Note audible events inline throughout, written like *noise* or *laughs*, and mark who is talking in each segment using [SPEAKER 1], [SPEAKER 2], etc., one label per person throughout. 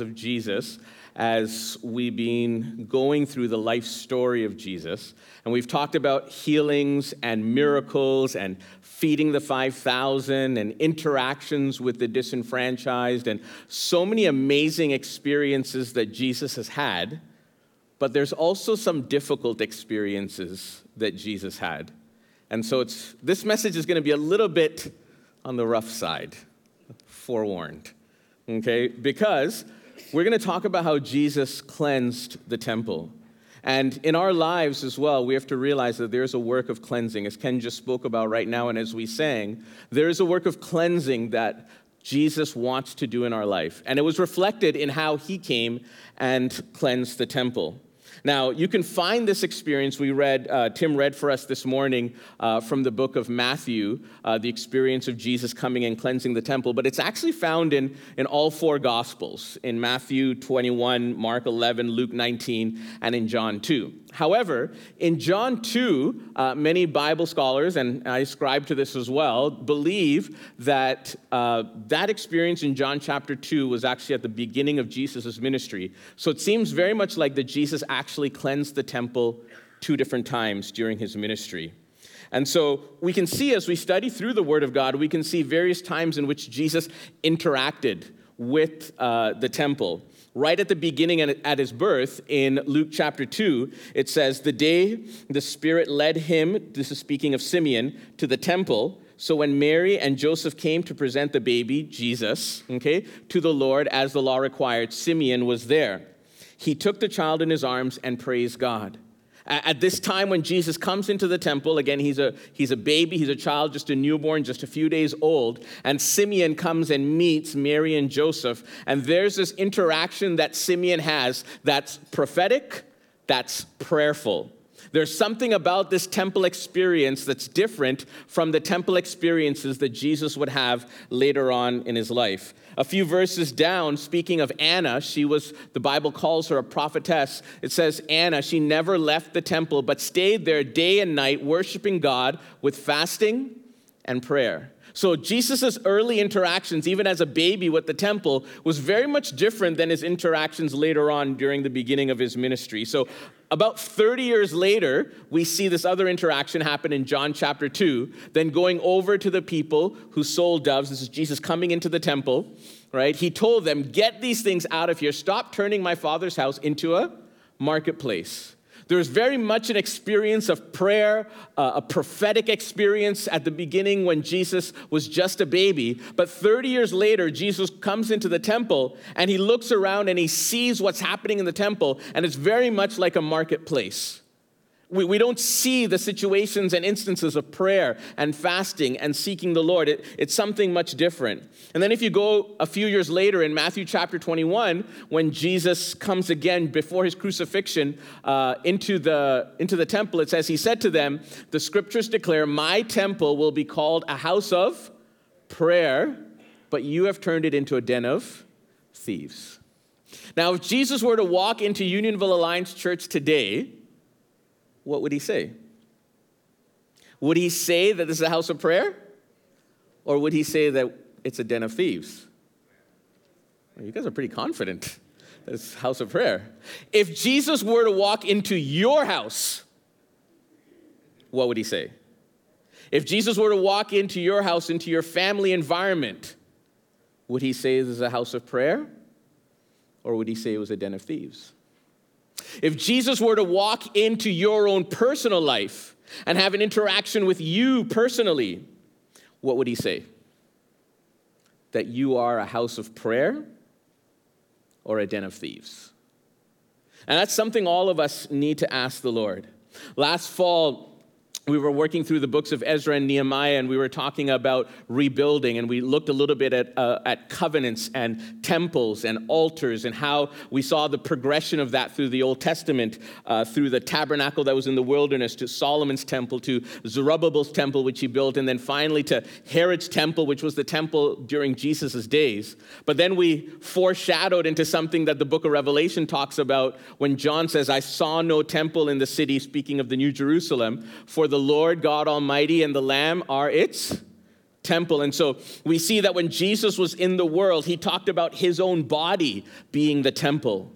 [SPEAKER 1] of Jesus as we've been going through the life story of Jesus. And we've talked about healings and miracles and feeding the 5,000 and interactions with the disenfranchised and so many amazing experiences that Jesus has had. But there's also some difficult experiences that Jesus had. And so it's, this message is going to be a little bit on the rough side, forewarned. Okay? Because we're going to talk about how Jesus cleansed the temple. And in our lives as well, we have to realize that there's a work of cleansing, as Ken just spoke about right now, and as we sang, there is a work of cleansing that Jesus wants to do in our life. And it was reflected in how he came and cleansed the temple. Now, you can find this experience. We read, uh, Tim read for us this morning uh, from the book of Matthew, uh, the experience of Jesus coming and cleansing the temple, but it's actually found in, in all four Gospels in Matthew 21, Mark 11, Luke 19, and in John 2. However, in John 2, uh, many Bible scholars, and I ascribe to this as well, believe that uh, that experience in John chapter 2 was actually at the beginning of Jesus' ministry. So it seems very much like that Jesus actually cleansed the temple two different times during his ministry. And so we can see as we study through the Word of God, we can see various times in which Jesus interacted with uh, the temple right at the beginning at his birth in Luke chapter 2, it says, The day the Spirit led him, this is speaking of Simeon, to the temple. So when Mary and Joseph came to present the baby, Jesus, okay, to the Lord as the law required, Simeon was there. He took the child in his arms and praised God. At this time, when Jesus comes into the temple, again, he's a, he's a baby, he's a child, just a newborn, just a few days old, and Simeon comes and meets Mary and Joseph. And there's this interaction that Simeon has that's prophetic, that's prayerful. There's something about this temple experience that's different from the temple experiences that Jesus would have later on in his life. A few verses down, speaking of Anna, she was, the Bible calls her a prophetess. It says, Anna, she never left the temple, but stayed there day and night, worshiping God with fasting and prayer. So Jesus' early interactions, even as a baby with the temple, was very much different than his interactions later on during the beginning of his ministry. So about 30 years later, we see this other interaction happen in John chapter 2. Then going over to the people who sold doves, this is Jesus coming into the temple, right? He told them, Get these things out of here. Stop turning my father's house into a marketplace. There's very much an experience of prayer, uh, a prophetic experience at the beginning when Jesus was just a baby. But 30 years later, Jesus comes into the temple and he looks around and he sees what's happening in the temple, and it's very much like a marketplace. We, we don't see the situations and instances of prayer and fasting and seeking the Lord. It, it's something much different. And then if you go a few years later in Matthew chapter 21, when Jesus comes again before his crucifixion uh, into, the, into the temple, it says, He said to them, The scriptures declare, My temple will be called a house of prayer, but you have turned it into a den of thieves. Now, if Jesus were to walk into Unionville Alliance Church today, what would he say? Would he say that this is a house of prayer? Or would he say that it's a den of thieves? Well, you guys are pretty confident. *laughs* that This house of prayer. If Jesus were to walk into your house, what would he say? If Jesus were to walk into your house, into your family environment, would he say this is a house of prayer? Or would he say it was a den of thieves? If Jesus were to walk into your own personal life and have an interaction with you personally, what would he say? That you are a house of prayer or a den of thieves? And that's something all of us need to ask the Lord. Last fall, we were working through the books of Ezra and Nehemiah, and we were talking about rebuilding, and we looked a little bit at, uh, at covenants and temples and altars, and how we saw the progression of that through the Old Testament, uh, through the tabernacle that was in the wilderness, to Solomon's temple, to Zerubbabel's temple, which he built, and then finally to Herod's temple, which was the temple during Jesus' days. But then we foreshadowed into something that the book of Revelation talks about when John says, I saw no temple in the city, speaking of the New Jerusalem, for the Lord God Almighty and the Lamb are its temple. And so we see that when Jesus was in the world, he talked about his own body being the temple,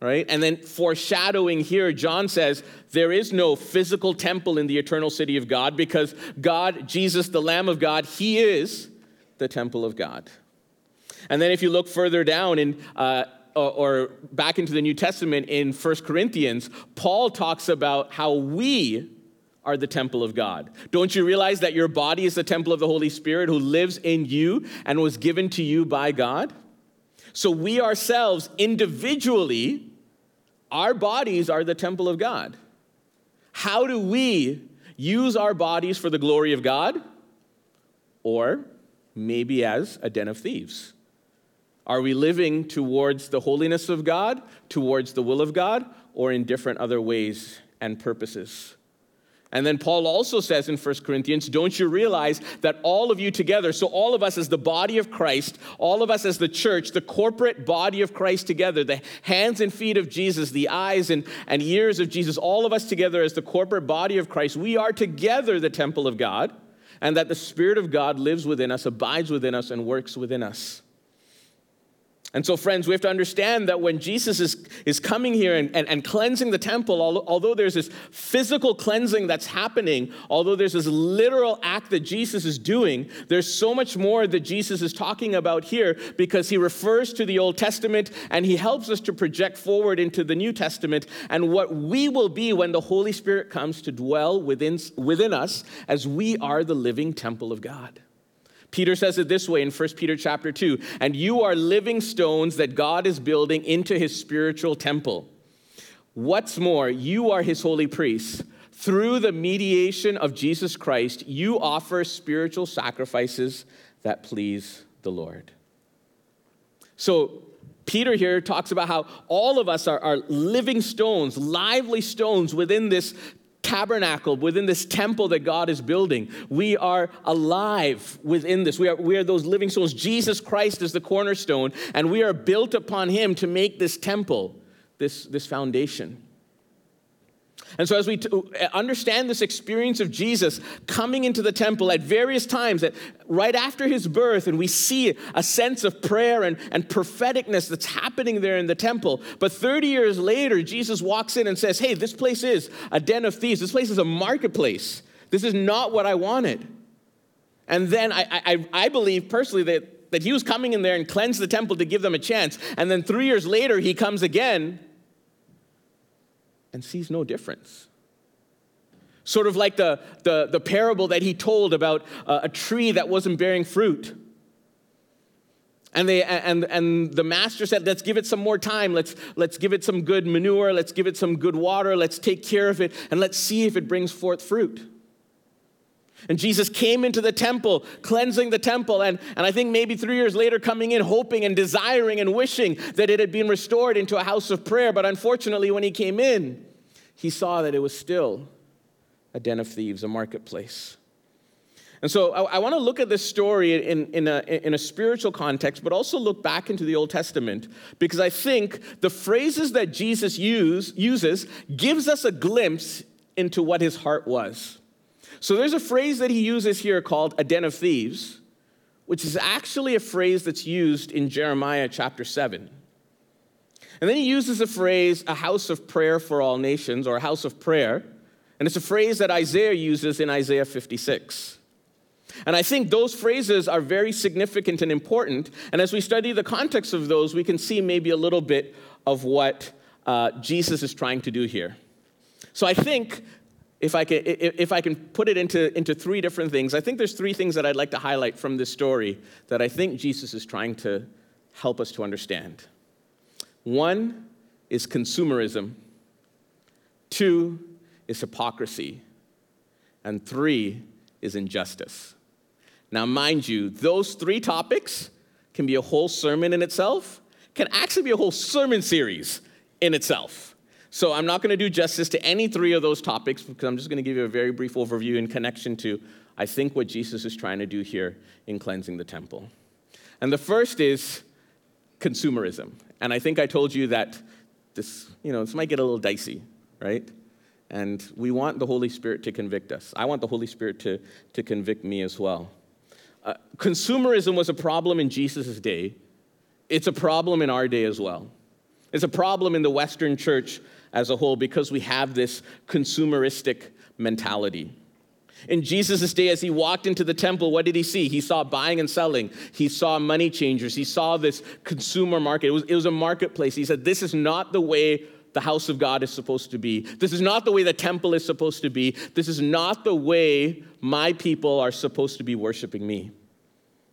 [SPEAKER 1] right? And then foreshadowing here, John says, there is no physical temple in the eternal city of God because God, Jesus, the Lamb of God, he is the temple of God. And then if you look further down in, uh, or back into the New Testament in 1 Corinthians, Paul talks about how we are the temple of God. Don't you realize that your body is the temple of the Holy Spirit who lives in you and was given to you by God? So we ourselves individually, our bodies are the temple of God. How do we use our bodies for the glory of God? Or maybe as a den of thieves? Are we living towards the holiness of God, towards the will of God, or in different other ways and purposes? And then Paul also says in 1 Corinthians, don't you realize that all of you together, so all of us as the body of Christ, all of us as the church, the corporate body of Christ together, the hands and feet of Jesus, the eyes and, and ears of Jesus, all of us together as the corporate body of Christ, we are together the temple of God, and that the Spirit of God lives within us, abides within us, and works within us. And so, friends, we have to understand that when Jesus is, is coming here and, and, and cleansing the temple, although there's this physical cleansing that's happening, although there's this literal act that Jesus is doing, there's so much more that Jesus is talking about here because he refers to the Old Testament and he helps us to project forward into the New Testament and what we will be when the Holy Spirit comes to dwell within, within us as we are the living temple of God. Peter says it this way in 1 Peter chapter 2 and you are living stones that God is building into his spiritual temple. What's more, you are his holy priests. Through the mediation of Jesus Christ, you offer spiritual sacrifices that please the Lord. So, Peter here talks about how all of us are, are living stones, lively stones within this tabernacle, within this temple that God is building. We are alive within this. We are, we are those living souls. Jesus Christ is the cornerstone, and we are built upon him to make this temple, this, this foundation. And so, as we t- uh, understand this experience of Jesus coming into the temple at various times, that right after his birth, and we see a sense of prayer and, and propheticness that's happening there in the temple. But 30 years later, Jesus walks in and says, Hey, this place is a den of thieves. This place is a marketplace. This is not what I wanted. And then I, I, I believe personally that, that he was coming in there and cleansed the temple to give them a chance. And then three years later, he comes again and sees no difference. Sort of like the, the, the parable that he told about uh, a tree that wasn't bearing fruit. And, they, and, and the master said, Let's give it some more time. Let's, let's give it some good manure. Let's give it some good water. Let's take care of it. And let's see if it brings forth fruit. And Jesus came into the temple, cleansing the temple, and, and I think maybe three years later, coming in, hoping and desiring and wishing that it had been restored into a house of prayer. But unfortunately, when he came in, he saw that it was still a den of thieves, a marketplace. And so I, I want to look at this story in, in, a, in a spiritual context, but also look back into the Old Testament, because I think the phrases that Jesus use, uses gives us a glimpse into what his heart was. So there's a phrase that he uses here called a den of thieves, which is actually a phrase that's used in Jeremiah chapter 7. And then he uses a phrase, a house of prayer for all nations, or a house of prayer. And it's a phrase that Isaiah uses in Isaiah 56. And I think those phrases are very significant and important. And as we study the context of those, we can see maybe a little bit of what uh, Jesus is trying to do here. So I think if I can, if I can put it into, into three different things, I think there's three things that I'd like to highlight from this story that I think Jesus is trying to help us to understand. One is consumerism, two is hypocrisy, and three is injustice. Now, mind you, those three topics can be a whole sermon in itself, can actually be a whole sermon series in itself. So I'm not going to do justice to any three of those topics because I'm just going to give you a very brief overview in connection to, I think, what Jesus is trying to do here in cleansing the temple. And the first is consumerism. And I think I told you that this, you know, this might get a little dicey, right? And we want the Holy Spirit to convict us. I want the Holy Spirit to, to convict me as well. Uh, consumerism was a problem in Jesus' day. It's a problem in our day as well. It's a problem in the Western church as a whole because we have this consumeristic mentality. In Jesus' day, as he walked into the temple, what did he see? He saw buying and selling. He saw money changers. He saw this consumer market. It was, it was a marketplace. He said, This is not the way the house of God is supposed to be. This is not the way the temple is supposed to be. This is not the way my people are supposed to be worshiping me.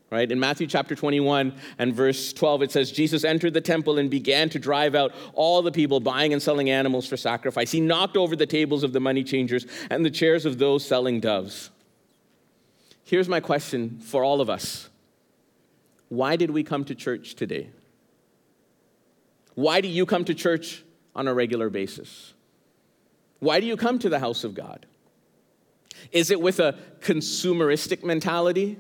[SPEAKER 1] Right? In Matthew chapter 21 and verse 12, it says, Jesus entered the temple and began to drive out all the people buying and selling animals for sacrifice. He knocked over the tables of the money changers and the chairs of those selling doves. Here's my question for all of us Why did we come to church today? Why do you come to church on a regular basis? Why do you come to the house of God? Is it with a consumeristic mentality?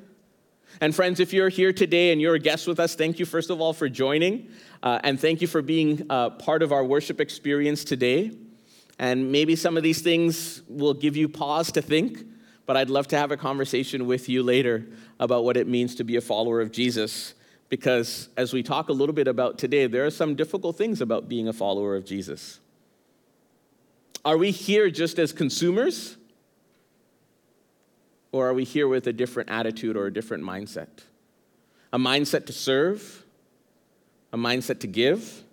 [SPEAKER 1] And friends, if you're here today and you're a guest with us, thank you first of all for joining, uh, and thank you for being uh, part of our worship experience today. And maybe some of these things will give you pause to think, but I'd love to have a conversation with you later about what it means to be a follower of Jesus. Because as we talk a little bit about today, there are some difficult things about being a follower of Jesus. Are we here just as consumers? Or are we here with a different attitude or a different mindset? A mindset to serve, a mindset to give.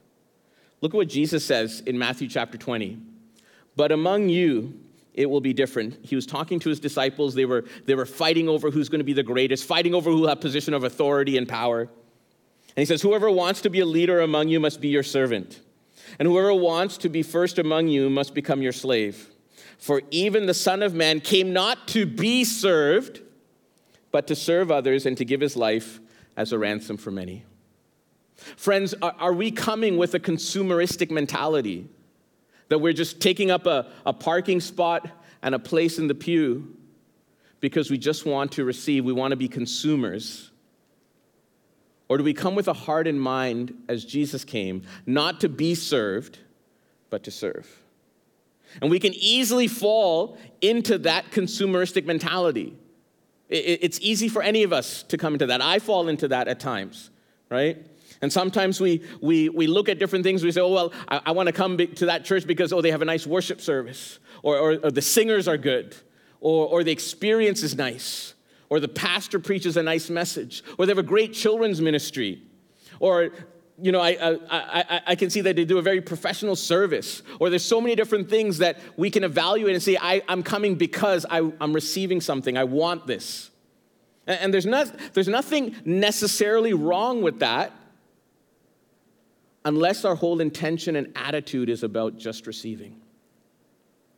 [SPEAKER 1] Look at what Jesus says in Matthew chapter 20. But among you, it will be different. He was talking to his disciples. They were, they were fighting over who's going to be the greatest, fighting over who will have position of authority and power. And he says, Whoever wants to be a leader among you must be your servant. And whoever wants to be first among you must become your slave. For even the Son of Man came not to be served, but to serve others and to give his life as a ransom for many. Friends, are, are we coming with a consumeristic mentality that we're just taking up a, a parking spot and a place in the pew because we just want to receive, we want to be consumers? Or do we come with a heart and mind as Jesus came, not to be served, but to serve? And we can easily fall into that consumeristic mentality. It's easy for any of us to come into that. I fall into that at times, right? And sometimes we, we, we look at different things. We say, oh, well, I, I want to come to that church because, oh, they have a nice worship service, or, or, or the singers are good, or, or the experience is nice, or the pastor preaches a nice message, or they have a great children's ministry, or you know, I, I, I, I, can see that they do a very professional service, or there's so many different things that we can evaluate and say, I, I'm coming because I, am receiving something. I want this. And, and there's, not, there's nothing necessarily wrong with that unless our whole intention and attitude is about just receiving.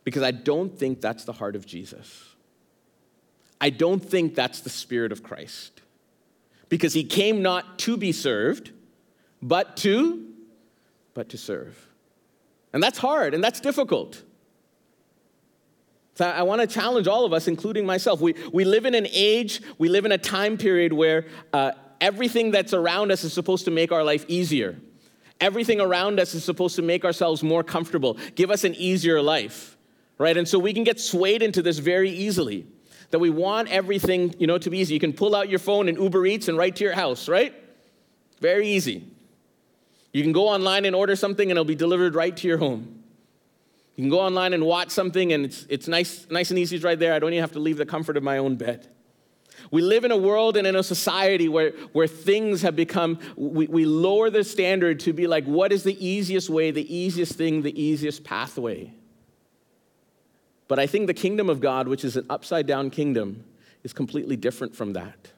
[SPEAKER 1] Because I don't think that's the heart of Jesus. I don't think that's the spirit of Christ. Because he came not to be served but to but to serve. And that's hard and that's difficult. So I want to challenge all of us, including myself. We, we live in an age, we live in a time period where uh, everything that's around us is supposed to make our life easier. Everything around us is supposed to make ourselves more comfortable, give us an easier life, right? And so we can get swayed into this very easily. That we want everything, you know, to be easy. You can pull out your phone and Uber Eats and right to your house, right? Very easy. You can go online and order something and it'll be delivered right to your home. You can go online and watch something and it's, it's nice, nice and easy it's right there. I don't even have to leave the comfort of my own bed. We live in a world and in a society where, where things have become, we, we lower the standard to be like, what is the easiest way, the easiest thing, the easiest pathway? But I think the kingdom of God, which is an upside down kingdom, is completely different from that.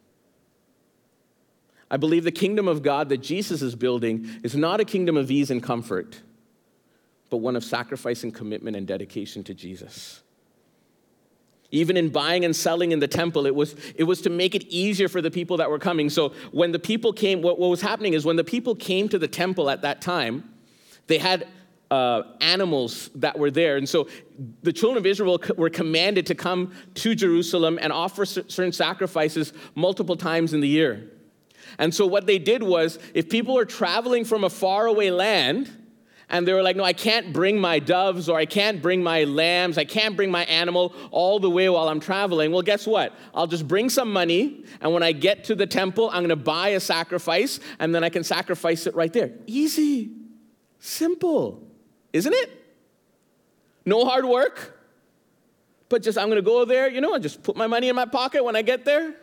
[SPEAKER 1] I believe the kingdom of God that Jesus is building is not a kingdom of ease and comfort, but one of sacrifice and commitment and dedication to Jesus. Even in buying and selling in the temple, it was, it was to make it easier for the people that were coming. So when the people came, what, what was happening is when the people came to the temple at that time, they had uh, animals that were there. And so the children of Israel were commanded to come to Jerusalem and offer certain sacrifices multiple times in the year. And so what they did was, if people were traveling from a faraway land And they were like, no, I can't bring my doves or I can't bring my lambs. I can't bring my animal all the way while I'm traveling. Well, guess what? I'll just bring some money. And when I get to the temple, I'm to buy a sacrifice and then I can sacrifice it right there. Easy, simple, isn't it? No hard work. But just, I'm to go there, you know, and just put my money in my pocket when I get there.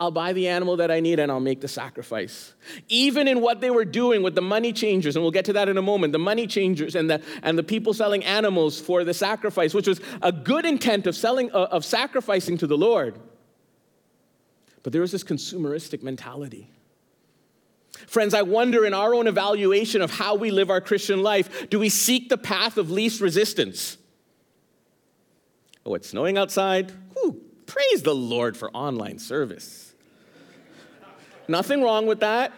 [SPEAKER 1] I'll buy the animal that I need and I'll make the sacrifice. Even in what they were doing with the money changers, and we'll get to that in a moment, the money changers and the, and the people selling animals for the sacrifice, which was a good intent of, selling, uh, of sacrificing to the Lord. But there was this consumeristic mentality. Friends, I wonder in our own evaluation of how we live our Christian life, do we seek the path of least resistance? Oh, it's snowing outside. Praise the Lord for online service. Nothing wrong with that.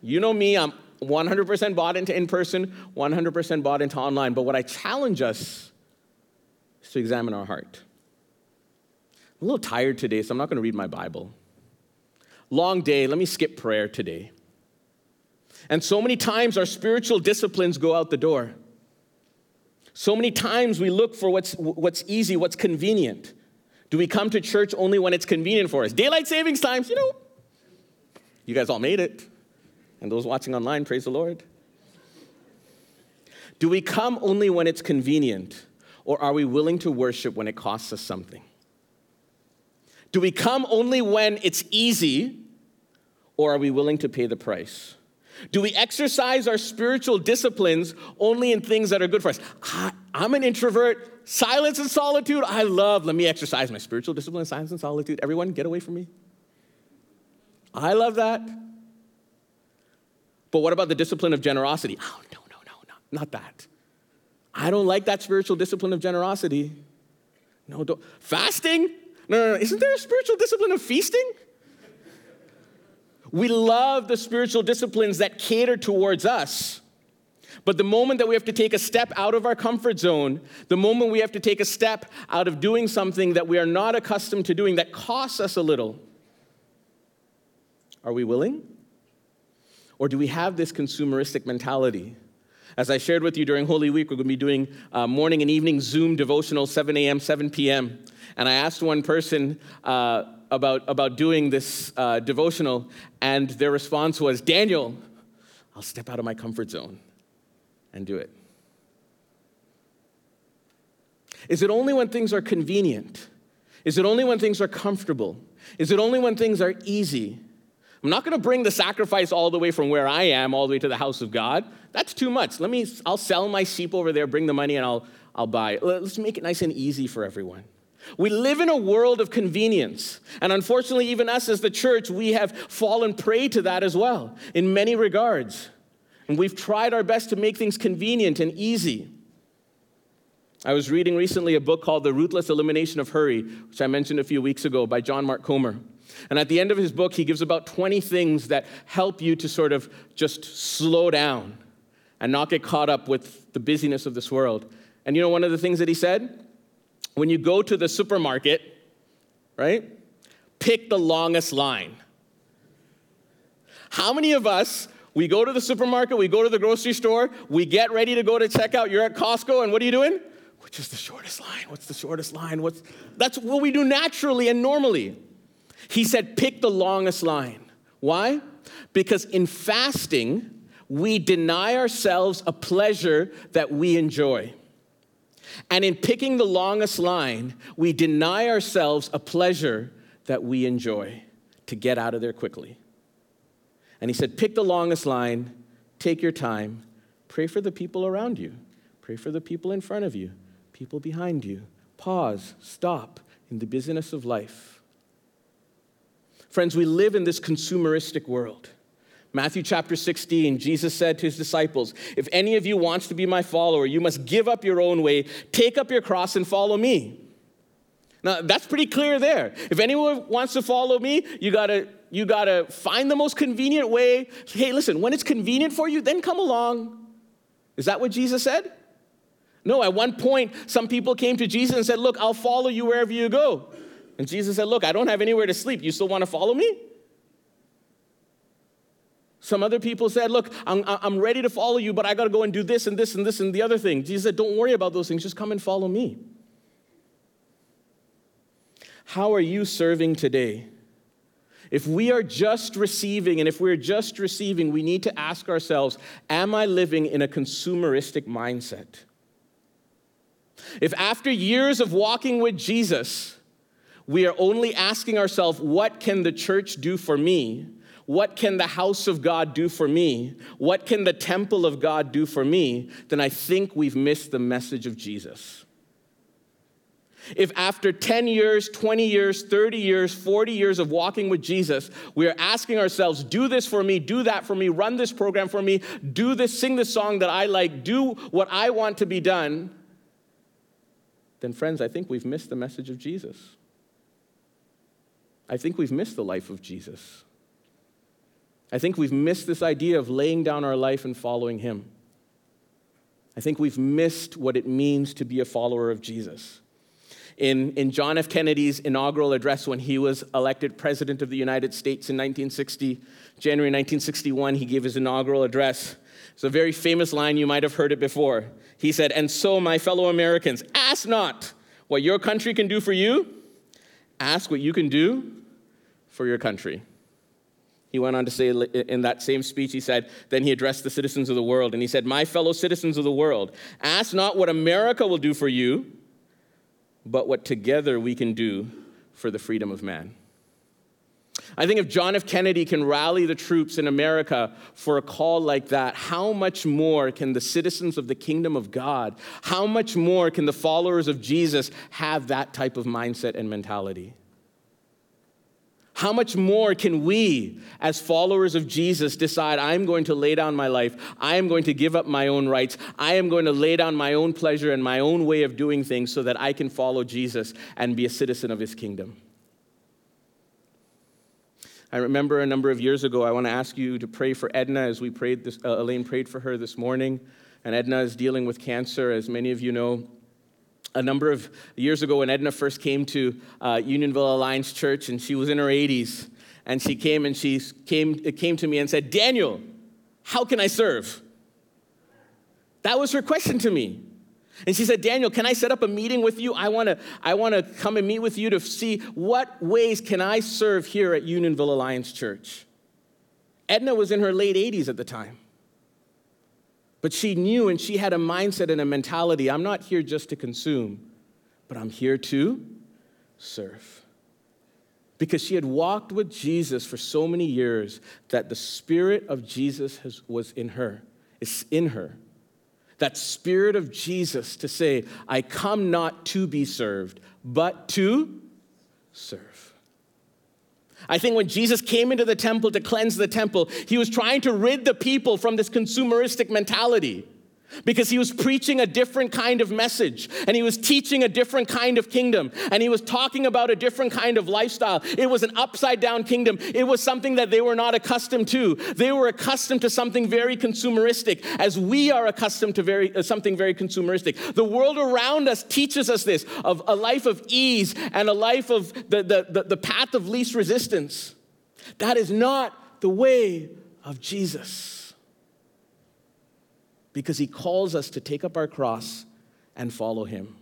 [SPEAKER 1] You know me, I'm 100% bought into in person, 100% bought into online. But what I challenge us is to examine our heart. I'm a little tired today, so I'm not going to read my Bible. Long day, let me skip prayer today. And so many times our spiritual disciplines go out the door. So many times we look for what's, what's easy, what's convenient. Do we come to church only when it's convenient for us? Daylight savings times, you know, you guys all made it. And those watching online, praise the Lord. Do we come only when it's convenient, or are we willing to worship when it costs us something? Do we come only when it's easy, or are we willing to pay the price? Do we exercise our spiritual disciplines only in things that are good for us? I, am an introvert. Silence and solitude, I love. Let me exercise my spiritual discipline, silence and solitude. Everyone, get away from me. I love that. But what about the discipline of generosity? Oh, no, no, no, no, not that. I don't like that spiritual discipline of generosity. No, don't. Fasting? No, no, no. Isn't there a spiritual discipline of feasting? We love the spiritual disciplines that cater towards us. But the moment that we have to take a step out of our comfort zone, the moment we have to take a step out of doing something that we are not accustomed to doing that costs us a little, are we willing? Or do we have this consumeristic mentality? As I shared with you during Holy Week, we're going to be doing uh, morning and evening Zoom devotional, 7 a.m., 7 p.m. And I asked one person uh, about, about doing this uh, devotional, and their response was Daniel, I'll step out of my comfort zone and do it. Is it only when things are convenient? Is it only when things are comfortable? Is it only when things are easy I'm not going to bring the sacrifice all the way from where I am all the way to the house of God. That's too much. Let me, I'll sell my sheep over there, bring the money, and I'll, I'll buy. Let's make it nice and easy for everyone. We live in a world of convenience. And unfortunately, even us as the church, we have fallen prey to that as well in many regards. And we've tried our best to make things convenient and easy. I was reading recently a book called The Ruthless Elimination of Hurry, which I mentioned a few weeks ago by John Mark Comer. And at the end of his book, he gives about 20 things that help you to sort of just slow down and not get caught up with the busyness of this world. And you know, one of the things that he said? When you go to the supermarket, right, pick the longest line. How many of us, we go to the supermarket, we go to the grocery store, we get ready to go to checkout, you're at Costco, and what are you doing? Which is the shortest line? What's the shortest line? What's, that's what we do naturally and normally. He said, pick the longest line. Why? Because in fasting, we deny ourselves a pleasure that we enjoy. And in picking the longest line, we deny ourselves a pleasure that we enjoy to get out of there quickly. And he said, pick the longest line, take your time, pray for the people around you, pray for the people in front of you, people behind you. Pause, stop in the busyness of life Friends, we live in this consumeristic world. Matthew chapter 16, Jesus said to his disciples, If any of you wants to be my follower, you must give up your own way, take up your cross, and follow me. Now, that's pretty clear there. If anyone wants to follow me, you gotta, you gotta find the most convenient way. Hey, listen, when it's convenient for you, then come along. Is that what Jesus said? No, at one point, some people came to Jesus and said, Look, I'll follow you wherever you go. And Jesus said, Look, I don't have anywhere to sleep. You still want to follow me? Some other people said, Look, I'm, I'm ready to follow you, but I got to go and do this and this and this and the other thing. Jesus said, Don't worry about those things, just come and follow me. How are you serving today? If we are just receiving, and if we're just receiving, we need to ask ourselves Am I living in a consumeristic mindset? If after years of walking with Jesus, we are only asking ourselves, What can the church do for me? What can the house of God do for me? What can the temple of God do for me? Then I think we've missed the message of Jesus. If after 10 years, 20 years, 30 years, 40 years of walking with Jesus, we are asking ourselves, do this for me, do that for me, run this program for me, do this, sing the song that I like, do what I want to be done, then, friends, I think we've missed the message of Jesus. I think we've missed the life of Jesus. I think we've missed this idea of laying down our life and following Him. I think we've missed what it means to be a follower of Jesus. In, in John F. Kennedy's inaugural address when he was elected President of the United States in 1960, January 1961, he gave his inaugural address. It's a very famous line, you might have heard it before. He said, And so, my fellow Americans, ask not what your country can do for you, ask what you can do for your country. He went on to say in that same speech, he said, then he addressed the citizens of the world, and he said, My fellow citizens of the world, ask not what America will do for you, but what together we can do for the freedom of man. I think if John F. Kennedy can rally the troops in America for a call like that, how much more can the citizens of the kingdom of God, how much more can the followers of Jesus have that type of mindset and mentality? How much more can we, as followers of Jesus, decide I'm going to lay down my life, I am going to give up my own rights, I am going to lay down my own pleasure and my own way of doing things so that I can follow Jesus and be a citizen of his kingdom? I remember a number of years ago, I want to ask you to pray for Edna as we prayed this, uh, Elaine prayed for her this morning. And Edna is dealing with cancer, as many of you know a number of years ago when Edna first came to uh, Unionville Alliance Church, and she was in her 80s, and she came and she came, came to me and said, Daniel, how can I serve? That was her question to me. And she said, Daniel, can I set up a meeting with you? I want to I wanna come and meet with you to see what ways can I serve here at Unionville Alliance Church. Edna was in her late 80s at the time. But she knew and she had a mindset and a mentality I'm not here just to consume, but I'm here to serve. Because she had walked with Jesus for so many years that the Spirit of Jesus has, was in her, It's in her. That Spirit of Jesus to say, I come not to be served, but to serve. I think when Jesus came into the temple to cleanse the temple, he was trying to rid the people from this consumeristic mentality because he was preaching a different kind of message and he was teaching a different kind of kingdom and he was talking about a different kind of lifestyle. It was an upside down kingdom. It was something that they were not accustomed to. They were accustomed to something very consumeristic as we are accustomed to very, uh, something very consumeristic. The world around us teaches us this of a life of ease and a life of the, the, the, the path of least resistance. That is not the way of Jesus because he calls us to take up our cross and follow him.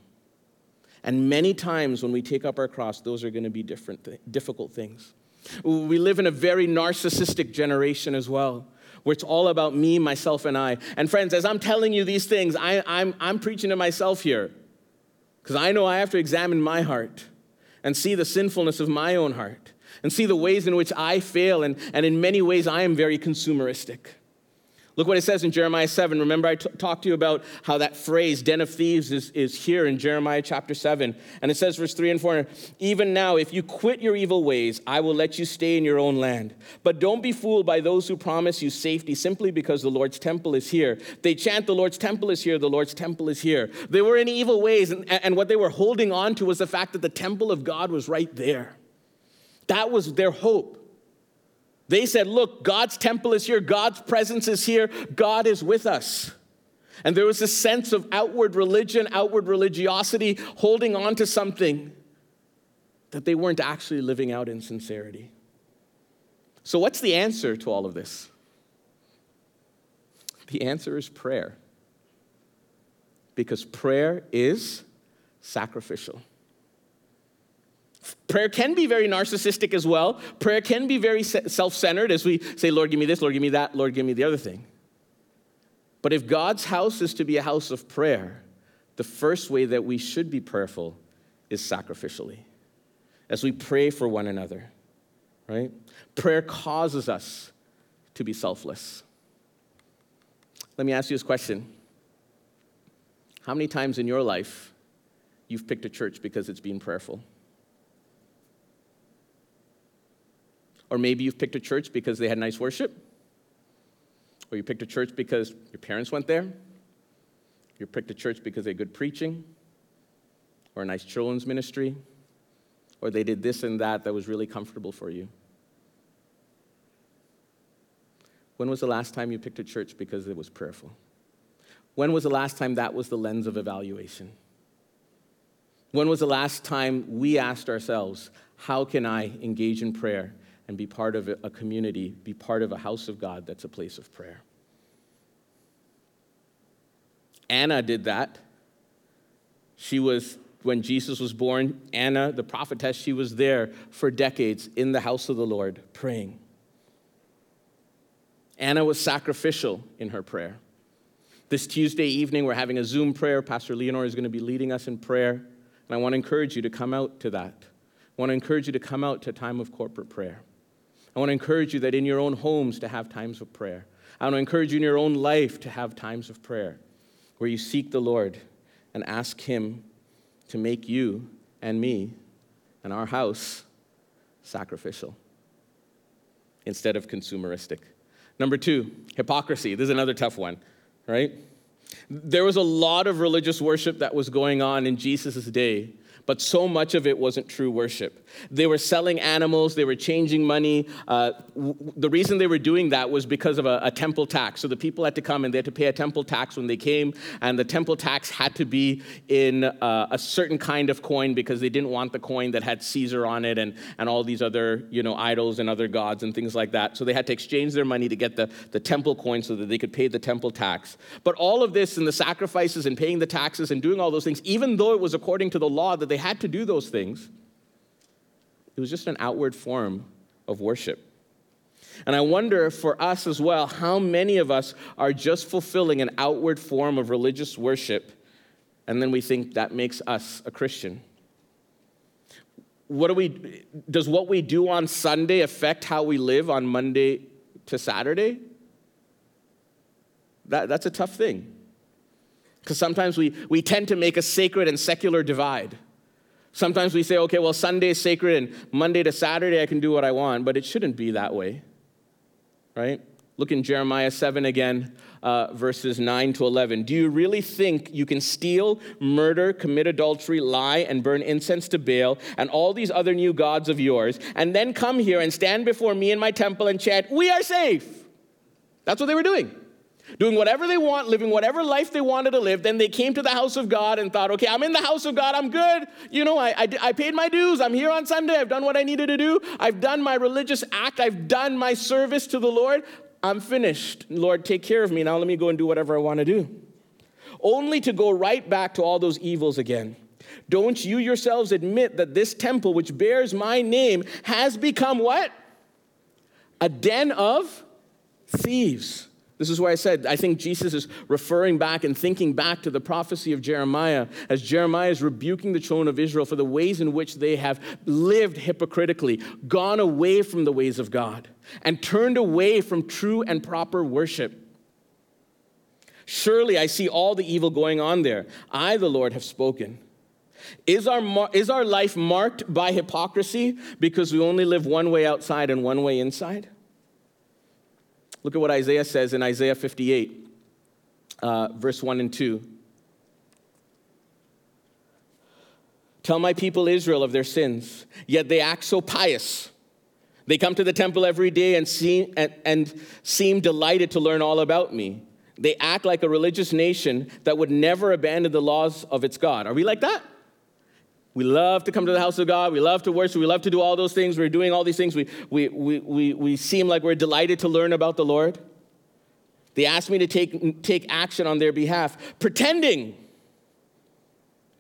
[SPEAKER 1] And many times when we take up our cross, those are going to be different, difficult things. We live in a very narcissistic generation as well, where it's all about me, myself, and I. And friends, as I'm telling you these things, I, I'm, I'm preaching to myself here, because I know I have to examine my heart and see the sinfulness of my own heart and see the ways in which I fail, and, and in many ways I am very consumeristic. Look what it says in Jeremiah 7. Remember, I t- talked to you about how that phrase, den of thieves, is, is here in Jeremiah chapter 7. And it says, verse 3 and 4 Even now, if you quit your evil ways, I will let you stay in your own land. But don't be fooled by those who promise you safety simply because the Lord's temple is here. They chant, The Lord's temple is here, the Lord's temple is here. They were in evil ways, and, and what they were holding on to was the fact that the temple of God was right there. That was their hope. They said, Look, God's temple is here, God's presence is here, God is with us. And there was a sense of outward religion, outward religiosity, holding on to something that they weren't actually living out in sincerity. So, what's the answer to all of this? The answer is prayer. Because prayer is sacrificial. Prayer can be very narcissistic as well. Prayer can be very self centered as we say, Lord, give me this, Lord, give me that, Lord, give me the other thing. But if God's house is to be a house of prayer, the first way that we should be prayerful is sacrificially, as we pray for one another, right? Prayer causes us to be selfless. Let me ask you this question How many times in your life you've picked a church because it's been prayerful? Or maybe you've picked a church because they had nice worship? Or you picked a church because your parents went there? You picked a church because they had good preaching? Or a nice children's ministry? Or they did this and that that was really comfortable for you? When was the last time you picked a church because it was prayerful? When was the last time that was the lens of evaluation? When was the last time we asked ourselves, how can I engage in prayer and be part of a community, be part of a house of God that's a place of prayer. Anna did that. She was, when Jesus was born, Anna, the prophetess, she was there for decades in the house of the Lord praying. Anna was sacrificial in her prayer. This Tuesday evening, we're having a Zoom prayer. Pastor Leonore is going to be leading us in prayer. And I want to encourage you to come out to that. I want to encourage you to come out to a time of corporate prayer. I want to encourage you that in your own homes to have times of prayer. I want to encourage you in your own life to have times of prayer where you seek the Lord and ask Him to make you and me and our house sacrificial instead of consumeristic. Number two, hypocrisy. This is another tough one, right? There was a lot of religious worship that was going on in Jesus' day but so much of it wasn't true worship. They were selling animals, they were changing money. Uh, w- the reason they were doing that was because of a, a, temple tax. So the people had to come and they had to pay a temple tax when they came, and the temple tax had to be in uh, a certain kind of coin because they didn't want the coin that had Caesar on it and, and all these other you know, idols and other gods and things like that. So they had to exchange their money to get the, the temple coin so that they could pay the temple tax. But all of this and the sacrifices and paying the taxes and doing all those things, even though it was according to the law that they had to do those things. It was just an outward form of worship. And I wonder for us as well, how many of us are just fulfilling an outward form of religious worship, and then we think that makes us a Christian? What do we, does what we do on Sunday affect how we live on Monday to Saturday? That, that's a tough thing. Because sometimes we, we tend to make a sacred and secular divide. Sometimes we say, okay, well, Sunday is sacred and Monday to Saturday I can do what I want, but it shouldn't be that way, right? Look in Jeremiah 7 again, uh, verses 9 to 11. Do you really think you can steal, murder, commit adultery, lie, and burn incense to Baal and all these other new gods of yours, and then come here and stand before me in my temple and chant, We are safe? That's what they were doing doing whatever they want, living whatever life they wanted to live. Then they came to the house of God and thought, okay, I'm in the house of God, I'm good. You know, I, I, I, paid my dues, I'm here on Sunday, I've done what I needed to do, I've done my religious act, I've done my service to the Lord, I'm finished. Lord, take care of me. Now let me go and do whatever I want to do. Only to go right back to all those evils again. Don't you yourselves admit that this temple, which bears my name, has become what? A den of thieves. This is why I said I think Jesus is referring back and thinking back to the prophecy of Jeremiah as Jeremiah is rebuking the children of Israel for the ways in which they have lived hypocritically, gone away from the ways of God, and turned away from true and proper worship. Surely I see all the evil going on there. I, the Lord, have spoken. Is our, is our life marked by hypocrisy because we only live one way outside and one way inside? Look at what Isaiah says in Isaiah 58, uh, verse 1 and 2. Tell my people Israel of their sins, yet they act so pious. They come to the temple every day and and, and seem delighted to learn all about me. They act like a religious nation that would never abandon the laws of its God. Are we like that? We love to come to the house of God. We love to worship. We love to do all those things. We're doing all these things. We, we, we, we, we seem like we're delighted to learn about the Lord. They ask me to take, take action on their behalf, pretending.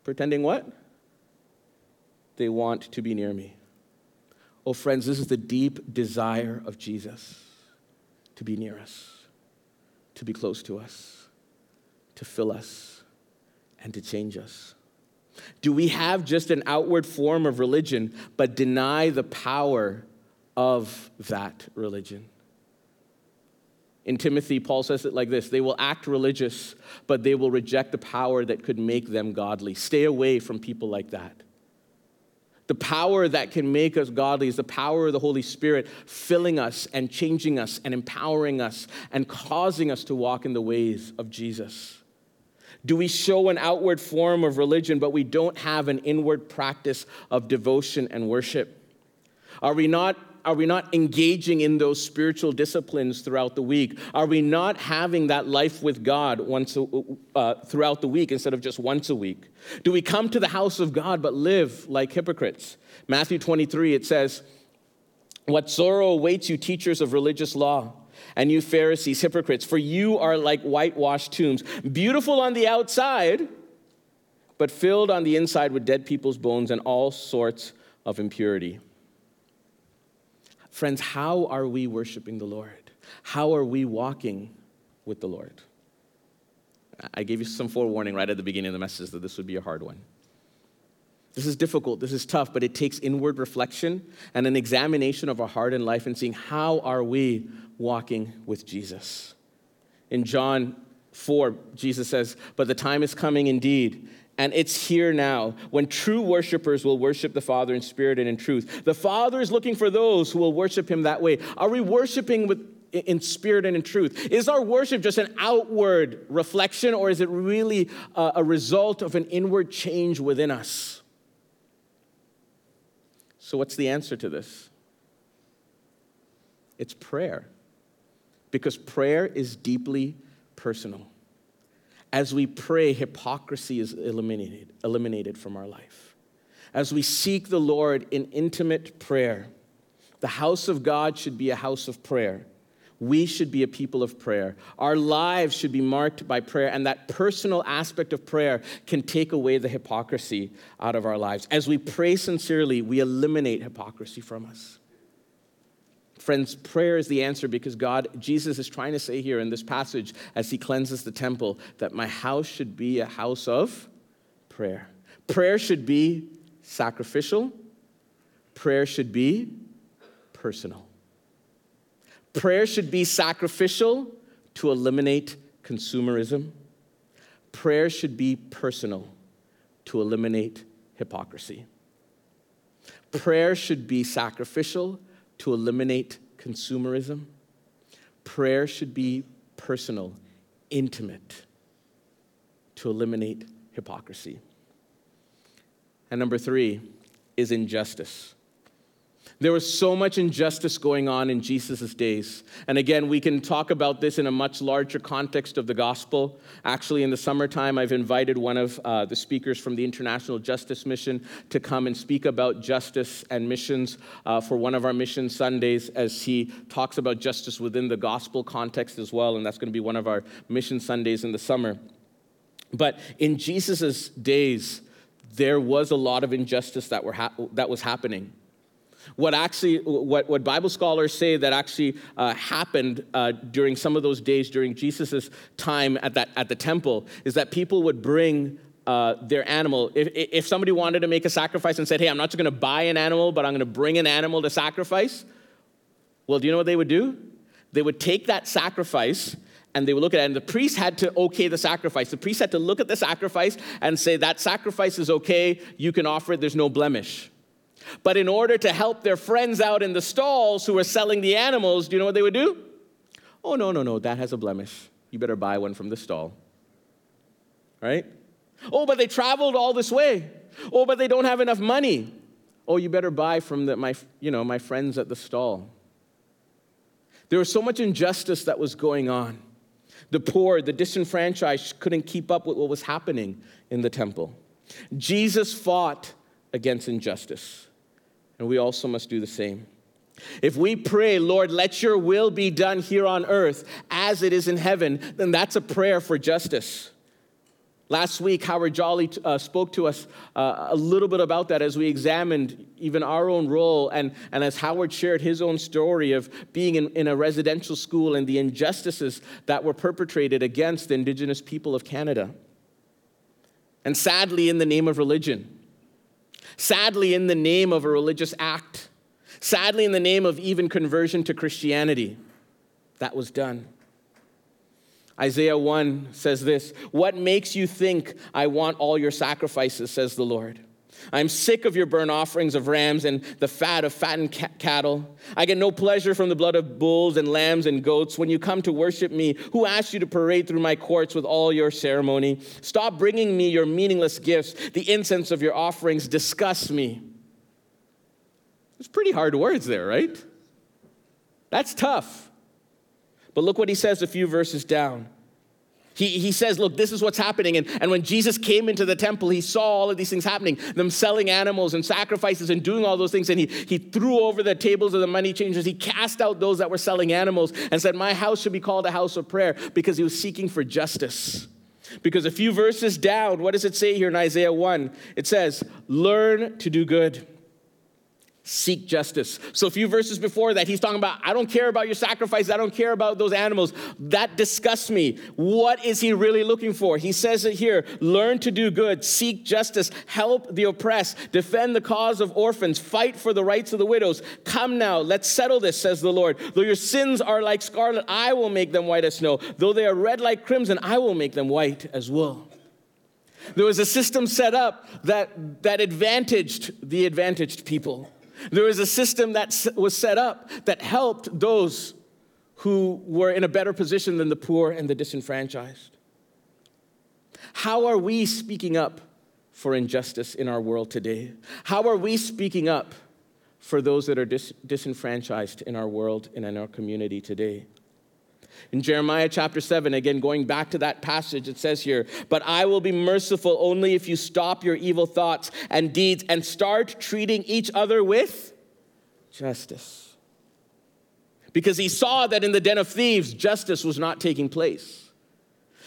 [SPEAKER 1] Pretending what? They want to be near me. Oh, friends, this is the deep desire of Jesus to be near us, to be close to us, to fill us, and to change us. Do we have just an outward form of religion, but deny the power of that religion? In Timothy, Paul says it like this They will act religious, but they will reject the power that could make them godly. Stay away from people like that. The power that can make us godly is the power of the Holy Spirit filling us and changing us and empowering us and causing us to walk in the ways of Jesus. Do we show an outward form of religion, but we don't have an inward practice of devotion and worship? Are we not are we not engaging in those spiritual disciplines throughout the week? Are we not having that life with God once uh, throughout the week instead of just once a week? Do we come to the house of God but live like hypocrites? Matthew 23, it says, What sorrow awaits you, teachers of religious law, and you Pharisees, hypocrites, for you are like whitewashed tombs, beautiful on the outside, but filled on the inside with dead people's bones and all sorts of impurity. Friends, how are we worshiping the Lord? How are we walking with the Lord? I gave you some forewarning right at the beginning of the message that this would be a hard one. This is difficult, this is tough, but it takes inward reflection and an examination of our heart and life and seeing how are we walking with Jesus. In John 4, Jesus says, But the time is coming indeed and it's here now when true worshipers will worship the Father in spirit and in truth. The Father is looking for those who will worship him that way. Are we worshiping with in spirit and in truth? Is our worship just an outward reflection, or is it really a, a result of an inward change within us? So, what's the answer to this? It's prayer. Because prayer is deeply personal. As we pray, hypocrisy is eliminated, eliminated from our life. As we seek the Lord in intimate prayer, the house of God should be a house of prayer. We should be a people of prayer. Our lives should be marked by prayer, and that personal aspect of prayer can take away the hypocrisy out of our lives. As we pray sincerely, we eliminate hypocrisy from us. Friends, prayer is the answer because God, Jesus is trying to say here in this passage as he cleanses the temple that my house should be a house of prayer. Prayer should be sacrificial, prayer should be personal. Prayer should be sacrificial to eliminate consumerism. Prayer should be personal to eliminate hypocrisy. Prayer should be sacrificial to eliminate consumerism. Prayer should be personal, intimate, to eliminate hypocrisy. And number three is injustice. There was so much injustice going on in Jesus' days. And again, we can talk about this in a much larger context of the gospel. Actually, in the summertime, I've invited one of uh, the speakers from the International Justice Mission to come and speak about justice and missions uh, for one of our mission Sundays as he talks about justice within the gospel context as well. And that's going to be one of our mission Sundays in the summer. But in Jesus' days, there was a lot of injustice that, were ha- that was happening. What actually, what, what Bible scholars say that actually uh, happened uh, during some of those days during Jesus' time at, that, at the temple is that people would bring uh, their animal. If, if somebody wanted to make a sacrifice and said, hey, I'm not just going to buy an animal, but I'm going to bring an animal to sacrifice, well, do you know what they would do? They would take that sacrifice and they would look at it, and the priest had to okay the sacrifice. The priest had to look at the sacrifice and say, That sacrifice is okay, you can offer it, there's no blemish. But in order to help their friends out in the stalls who were selling the animals, do you know what they would do? Oh, no, no, no, that has a blemish. You better buy one from the stall. Right? Oh, but they traveled all this way. Oh, but they don't have enough money. Oh, you better buy from the, my, you know, my friends at the stall. There was so much injustice that was going on. The poor, the disenfranchised couldn't keep up with what was happening in the temple. Jesus fought against injustice and we also must do the same. If we pray, Lord, let your will be done here on earth as it is in heaven, then that's a prayer for justice. Last week, Howard Jolly uh, spoke to us uh, a little bit about that as we examined even our own role, and, and as Howard shared his own story of being in, in a residential school and the injustices that were perpetrated against the Indigenous people of Canada. And sadly, in the name of religion, sadly, in the name of a religious act, sadly, in the name of even conversion to Christianity, that was done. Isaiah 1 says this What makes you think I want all your sacrifices, says the Lord? I'm sick of your burnt offerings of rams and the fat of fattened ca- cattle. I get no pleasure from the blood of bulls and lambs and goats. When you come to worship me, who asked you to parade through my courts with all your ceremony? Stop bringing me your meaningless gifts. The incense of your offerings disgusts me. It's pretty hard words there, right? That's tough. But look what he says a few verses down. He, he says, Look, this is what's happening. And, and when Jesus came into the temple, he saw all of these things happening them selling animals and sacrifices and doing all those things. And he, he threw over the tables of the money changers. He cast out those that were selling animals and said, My house should be called a house of prayer because he was seeking for justice. Because a few verses down, what does it say here in Isaiah 1? It says, Learn to do good seek justice. So a few verses before that, he's talking about, I don't care about your sacrifice. I don't care about those animals. That disgusts me. What is he really looking for? He says it here learn to do good, seek justice, help the oppressed, defend the cause of orphans, fight for the rights of the widows. Come now, let's settle this, says the Lord. Though your sins are like scarlet, I will make them white as snow. Though they are red like crimson, I will make them white as wool. There was a system set up that, that advantaged the advantaged people. There was a system that was set up that helped those who were in a better position than the poor and the disenfranchised. How are we speaking up for injustice in our world today? How are we speaking up for those that are dis- disenfranchised in our world and in our community today? In Jeremiah chapter 7, again, going back to that passage, it says here, But I will be merciful only if you stop your evil thoughts and deeds and start treating each other with justice. Because he saw that in the den of thieves, justice was not taking place.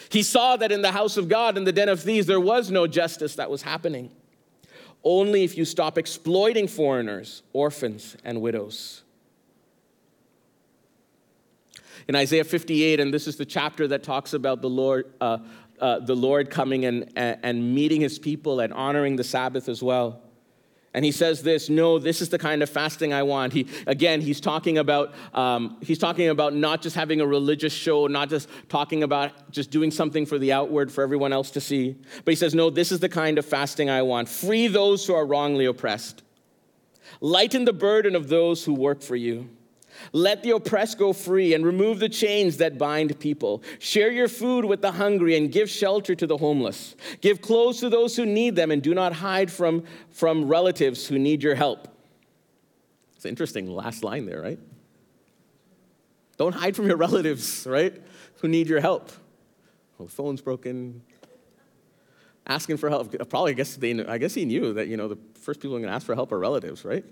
[SPEAKER 1] He saw that in the house of God, in the den of thieves, there was no justice that was happening. Only if you stop exploiting foreigners, orphans, and widows. In Isaiah 58, and this is the chapter that talks about the Lord, uh, uh, the Lord coming and, and meeting his people and honoring the Sabbath as well. And he says this, no, this is the kind of fasting I want. He, again, he's talking about, um, he's talking about not just having a religious show, not just talking about just doing something for the outward for everyone else to see. But he says, no, this is the kind of fasting I want. Free those who are wrongly oppressed. Lighten the burden of those who work for you. Let the oppressed go free and remove the chains that bind people. Share your food with the hungry and give shelter to the homeless. Give clothes to those who need them and do not hide from, from relatives who need your help. It's interesting, last line there, right? Don't hide from your relatives, right? Who need your help. Oh, phone's broken. Asking for help. Probably, I guess, they, I guess he knew that, you know, the first people going to ask for help are relatives, right?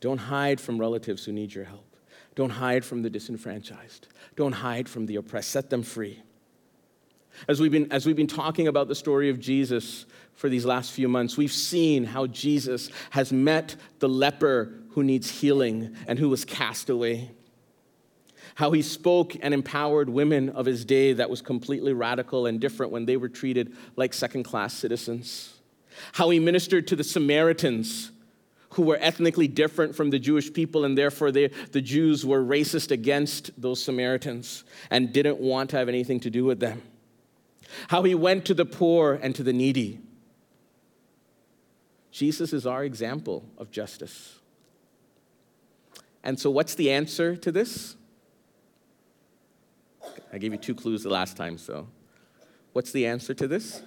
[SPEAKER 1] Don't hide from relatives who need your help. Don't hide from the disenfranchised. Don't hide from the oppressed. Set them free. As we've, been, as we've been talking about the story of Jesus for these last few months, we've seen how Jesus has met the leper who needs healing and who was cast away. How he spoke and empowered women of his day that was completely radical and different when they were treated like second class citizens. How he ministered to the Samaritans who were ethnically different from the Jewish people, and therefore they, the Jews were racist against those Samaritans and didn't want to have anything to do with them. How he went to the poor and to the needy. Jesus is our example of justice. And so, what's the answer to this? I gave you two clues the last time, so what's the answer to this?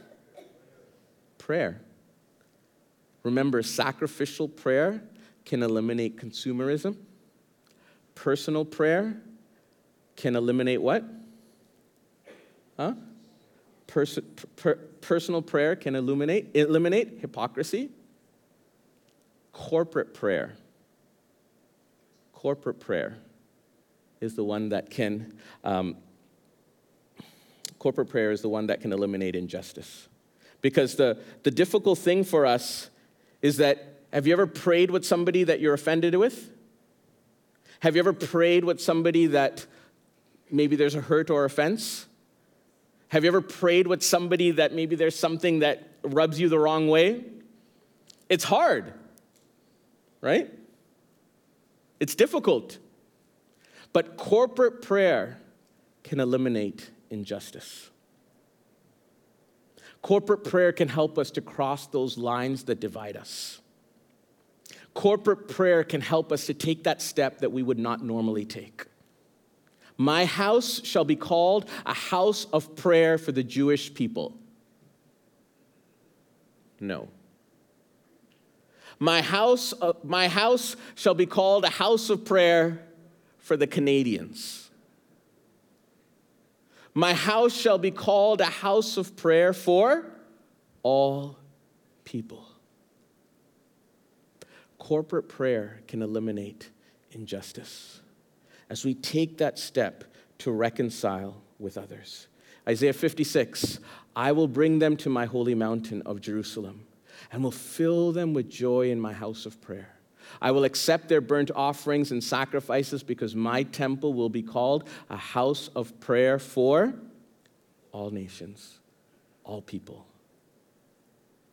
[SPEAKER 1] Prayer. Remember, sacrificial prayer can eliminate consumerism. Personal prayer can eliminate what? Huh? Pers- per- personal prayer can eliminate, eliminate hypocrisy. corporate prayer, corporate prayer is the one that can, um, corporate prayer is the one that can eliminate injustice. Because the, the difficult thing for us is that have you ever prayed with somebody that you're offended with? Have you ever prayed with somebody that maybe there's a hurt or offense? Have you ever prayed with somebody that maybe there's something that rubs you the wrong way? It's hard, right? It's difficult. But corporate prayer can eliminate injustice. Corporate prayer can help us to cross those lines that divide us. Corporate prayer can help us to take that step that we would not normally take. My house shall be called a house of prayer for the Jewish people. No. My house, uh, my house shall be called a house of prayer for the Canadians. My house shall be called a house of prayer for all people. Corporate prayer can eliminate injustice as we take that step to reconcile with others. Isaiah 56 I will bring them to my holy mountain of Jerusalem and will fill them with joy in my house of prayer. I will accept their burnt offerings and sacrifices because my temple will be called a house of prayer for all nations, all people.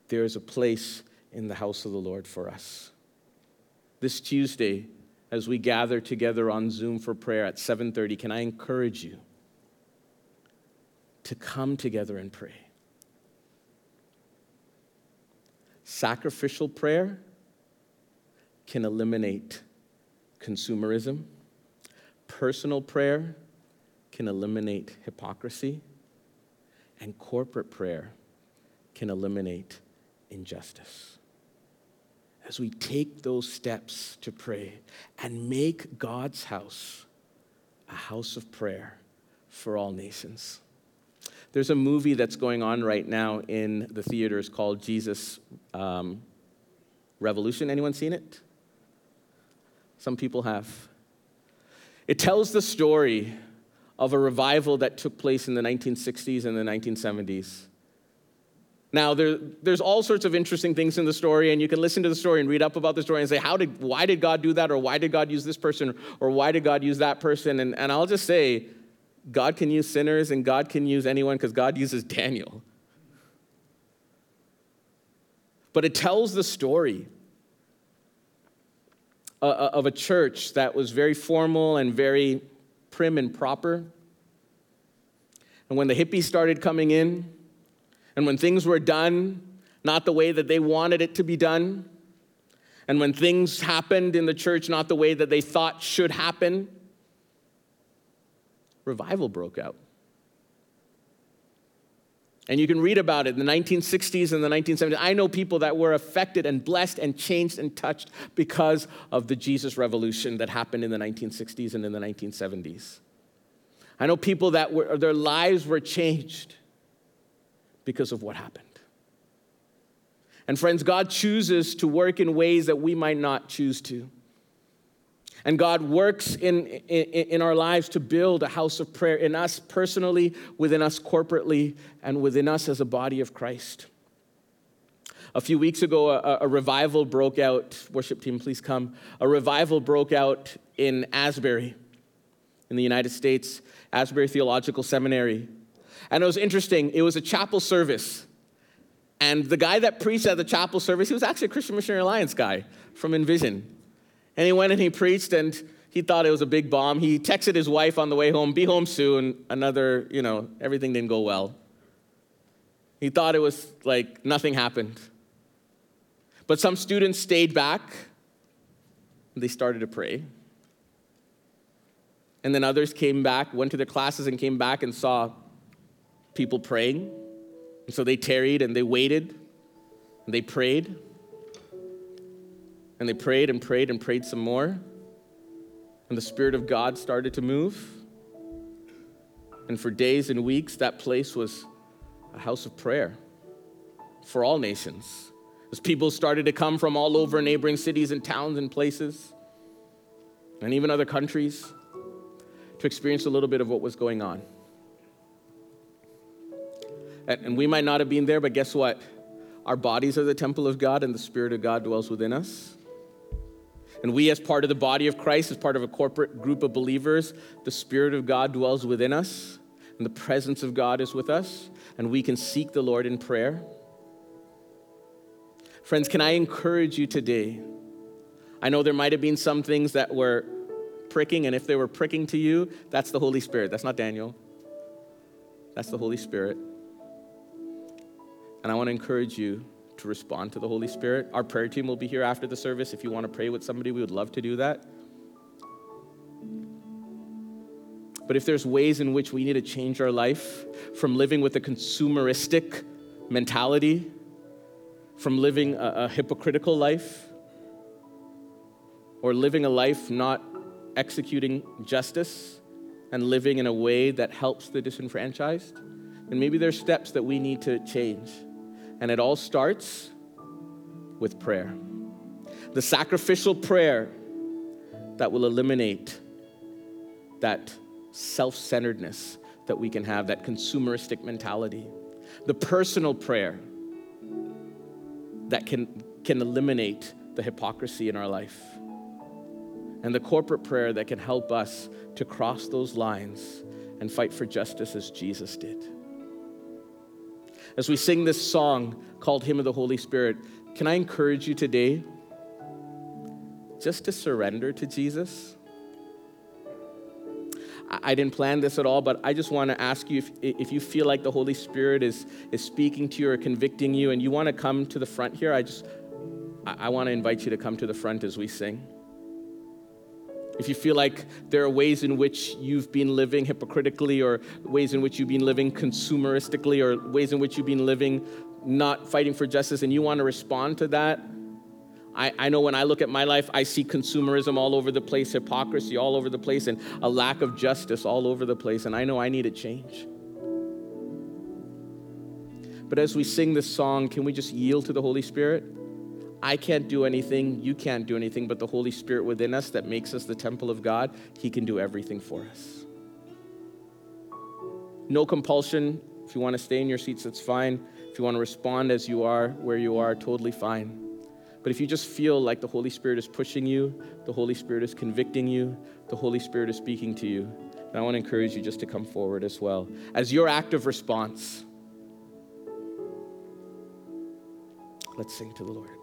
[SPEAKER 1] There is a place in the house of the Lord for us. This Tuesday, as we gather together on Zoom for prayer at 7:30, can I encourage you to come together and pray? Sacrificial prayer can eliminate consumerism. Personal prayer can eliminate hypocrisy. And corporate prayer can eliminate injustice. As we take those steps to pray and make God's house a house of prayer for all nations. There's a movie that's going on right now in the theaters called Jesus um, Revolution. Anyone seen it? Some people have. It tells the story of a revival that took place in the 1960s and the 1970s. Now, there, there's all sorts of interesting things in the story, and you can listen to the story and read up about the story and say, How did, why did God do that? Or why did God use this person? Or why did God use that person? And, and I'll just say, God can use sinners and God can use anyone because God uses Daniel. But it tells the story uh, of a church that was very formal and very prim and proper. And when the hippies started coming in, and when things were done not the way that they wanted it to be done, and when things happened in the church not the way that they thought should happen, revival broke out. And you can read about it in the 1960s and the 1970s. I know people that were affected and blessed and changed and touched because of the Jesus revolution that happened in the 1960s and in the 1970s. I know people that were, their lives were changed because of what happened. And friends, God chooses to work in ways that we might not choose to. And God works in, in, in, our lives to build a house of prayer in us personally, within us corporately, and within us as a body of Christ. A few weeks ago, a, a revival broke out. Worship team, please come. A revival broke out in Asbury, in the United States, Asbury Theological Seminary. And it was interesting. It was a chapel service. And the guy that preached at the chapel service, he was actually a Christian Missionary Alliance guy from Envision. And he went and he preached, and he thought it was a big bomb. He texted his wife on the way home, be home soon. Another, you know, everything didn't go well. He thought it was like nothing happened. But some students stayed back. They started to pray. And then others came back, went to their classes, and came back and saw people praying. And so they tarried and they waited and they prayed. And they prayed and prayed and prayed some more. And the Spirit of God started to move. And for days and weeks, that place was a house of prayer for all nations. As people started to come from all over neighboring cities and towns and places, and even other countries, to experience a little bit of what was going on. And we might not have been there, but guess what? Our bodies are the temple of God, and the Spirit of God dwells within us. And we, as part of the body of Christ, as part of a corporate group of believers, the Spirit of God dwells within us, and the presence of God is with us, and we can seek the Lord in prayer. Friends, can I encourage you today? I know there might have been some things that were pricking, and if they were pricking to you, that's the Holy Spirit. That's not Daniel, that's the Holy Spirit. And I want to encourage you to respond to the Holy Spirit. Our prayer team will be here after the service. If you want to pray with somebody, we would love to do that. But if there's ways in which we need to change our life from living with a consumeristic mentality, from living a, a hypocritical life, or living a life not executing justice and living in a way that helps the disenfranchised, then maybe there's steps that we need to change. And it all starts with prayer. The sacrificial prayer that will eliminate that self centeredness that we can have, that consumeristic mentality. The personal prayer that can, can eliminate the hypocrisy in our life. And the corporate prayer that can help us to cross those lines and fight for justice as Jesus did as we sing this song called Hymn of the Holy Spirit, can I encourage you today just to surrender to Jesus? I didn't plan this at all, but I just want to ask you if, if you feel like the Holy Spirit is, is speaking to you or convicting you and you want to come to the front here, I just I want to invite you to come to the front as we sing if you feel like there are ways in which you've been living hypocritically, or ways in which you've been living consumeristically, or ways in which you've been living not fighting for justice, and you want to respond to that, I, I know when I look at my life, I see consumerism all over the place, hypocrisy all over the place, and a lack of justice all over the place, and I know I need a change. But as we sing this song, can we just yield to the Holy Spirit? I can't do anything, you can't do anything, but the Holy Spirit within us that makes us the temple of God, He can do everything for us. No compulsion. If you want to stay in your seats, that's fine. If you want to respond as you are, where you are, totally fine. But if you just feel like the Holy Spirit is pushing you, the Holy Spirit is convicting you, the Holy Spirit is speaking to you, I want to encourage you just to come forward as well. As your active response, let's sing to the Lord.